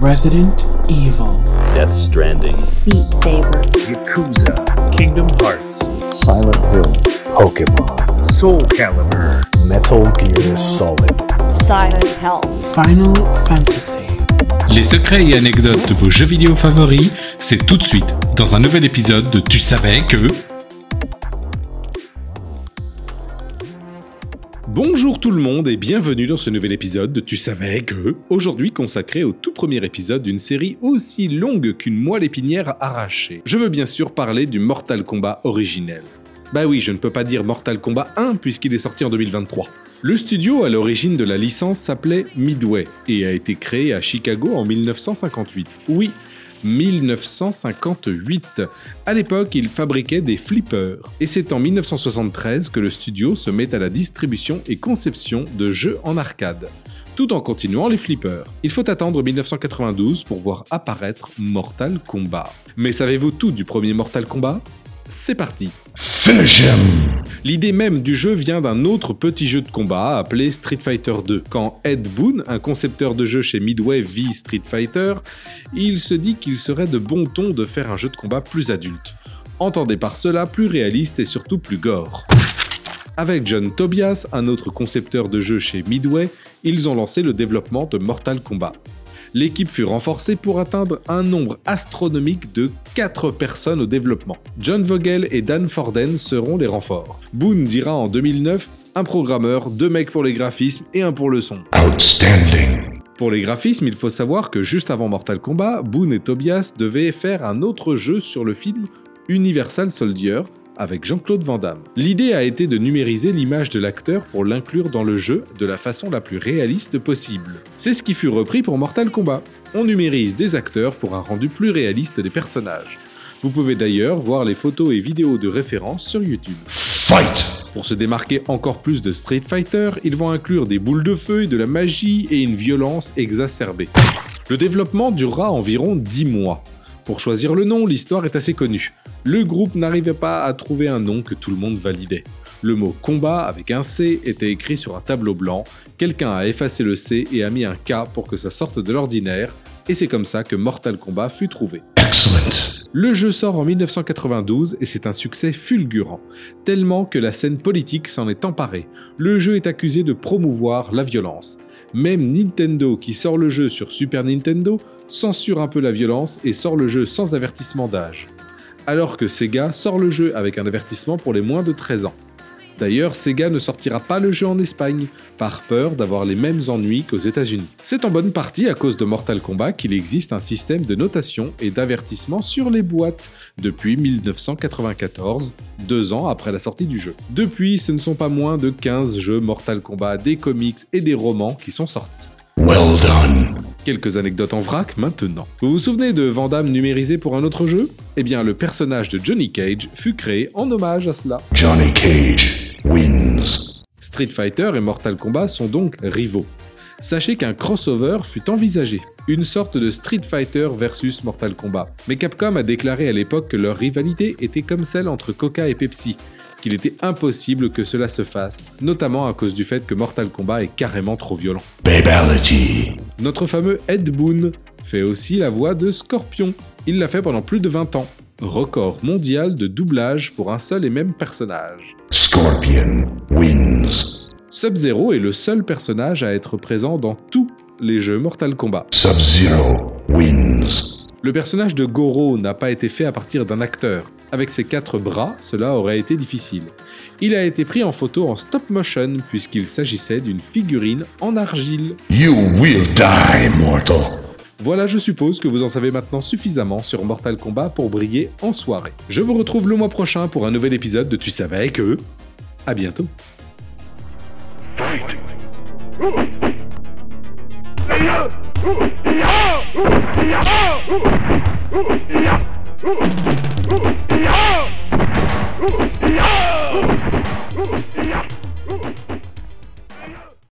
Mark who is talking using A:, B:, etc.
A: Resident Evil,
B: Death Stranding,
C: Beat Saber,
D: Yakuza,
A: Kingdom Hearts,
E: Silent Hill, Pokemon,
D: Soul Calibur,
E: Metal Gear Solid.
C: Silent Hell,
A: Final Fantasy.
F: Les secrets et anecdotes de vos jeux vidéo favoris, c'est tout de suite dans un nouvel épisode de Tu savais que... Bonjour tout le monde et bienvenue dans ce nouvel épisode de Tu savais que... Aujourd'hui consacré au tout premier épisode d'une série aussi longue qu'une moelle épinière arrachée. Je veux bien sûr parler du Mortal Kombat originel. Bah oui, je ne peux pas dire Mortal Kombat 1 puisqu'il est sorti en 2023. Le studio à l'origine de la licence s'appelait Midway et a été créé à Chicago en 1958. Oui, 1958. À l'époque, il fabriquait des flippers. Et c'est en 1973 que le studio se met à la distribution et conception de jeux en arcade. Tout en continuant les flippers. Il faut attendre 1992 pour voir apparaître Mortal Kombat. Mais savez-vous tout du premier Mortal Kombat? C'est parti L'idée même du jeu vient d'un autre petit jeu de combat appelé Street Fighter 2. Quand Ed Boon, un concepteur de jeu chez Midway, vit Street Fighter, il se dit qu'il serait de bon ton de faire un jeu de combat plus adulte. Entendez par cela plus réaliste et surtout plus gore. Avec John Tobias, un autre concepteur de jeu chez Midway, ils ont lancé le développement de Mortal Kombat. L'équipe fut renforcée pour atteindre un nombre astronomique de 4 personnes au développement. John Vogel et Dan Forden seront les renforts. Boone dira en 2009 un programmeur, deux mecs pour les graphismes et un pour le son. Pour les graphismes, il faut savoir que juste avant Mortal Kombat, Boone et Tobias devaient faire un autre jeu sur le film Universal Soldier avec Jean-Claude Van Damme. L'idée a été de numériser l'image de l'acteur pour l'inclure dans le jeu de la façon la plus réaliste possible. C'est ce qui fut repris pour Mortal Kombat. On numérise des acteurs pour un rendu plus réaliste des personnages. Vous pouvez d'ailleurs voir les photos et vidéos de référence sur YouTube. Pour se démarquer encore plus de Street Fighter, ils vont inclure des boules de feu, de la magie et une violence exacerbée. Le développement durera environ 10 mois. Pour choisir le nom, l'histoire est assez connue. Le groupe n'arrivait pas à trouver un nom que tout le monde validait. Le mot combat avec un C était écrit sur un tableau blanc, quelqu'un a effacé le C et a mis un K pour que ça sorte de l'ordinaire, et c'est comme ça que Mortal Kombat fut trouvé. Le jeu sort en 1992 et c'est un succès fulgurant, tellement que la scène politique s'en est emparée. Le jeu est accusé de promouvoir la violence. Même Nintendo, qui sort le jeu sur Super Nintendo, censure un peu la violence et sort le jeu sans avertissement d'âge. Alors que Sega sort le jeu avec un avertissement pour les moins de 13 ans. D'ailleurs, Sega ne sortira pas le jeu en Espagne, par peur d'avoir les mêmes ennuis qu'aux États-Unis. C'est en bonne partie à cause de Mortal Kombat qu'il existe un système de notation et d'avertissement sur les boîtes depuis 1994, deux ans après la sortie du jeu. Depuis, ce ne sont pas moins de 15 jeux Mortal Kombat, des comics et des romans qui sont sortis.
B: Well done.
F: Quelques anecdotes en vrac maintenant. Vous vous souvenez de Vandame numérisé pour un autre jeu? Eh bien, le personnage de Johnny Cage fut créé en hommage à cela.
B: Johnny Cage wins.
F: Street Fighter et Mortal Kombat sont donc rivaux. Sachez qu'un crossover fut envisagé, une sorte de Street Fighter versus Mortal Kombat. Mais Capcom a déclaré à l'époque que leur rivalité était comme celle entre Coca et Pepsi, qu'il était impossible que cela se fasse, notamment à cause du fait que Mortal Kombat est carrément trop violent.
B: Babality.
F: Notre fameux Ed Boon fait aussi la voix de Scorpion. Il l'a fait pendant plus de 20 ans. Record mondial de doublage pour un seul et même personnage.
B: Scorpion wins.
F: Sub-Zero est le seul personnage à être présent dans tous les jeux Mortal Kombat.
B: Sub-Zero wins.
F: Le personnage de Goro n'a pas été fait à partir d'un acteur. Avec ses quatre bras, cela aurait été difficile. Il a été pris en photo en stop motion puisqu'il s'agissait d'une figurine en argile.
B: You will die, mortal.
F: Voilà, je suppose que vous en savez maintenant suffisamment sur Mortal Kombat pour briller en soirée. Je vous retrouve le mois prochain pour un nouvel épisode de Tu savais que... À bientôt.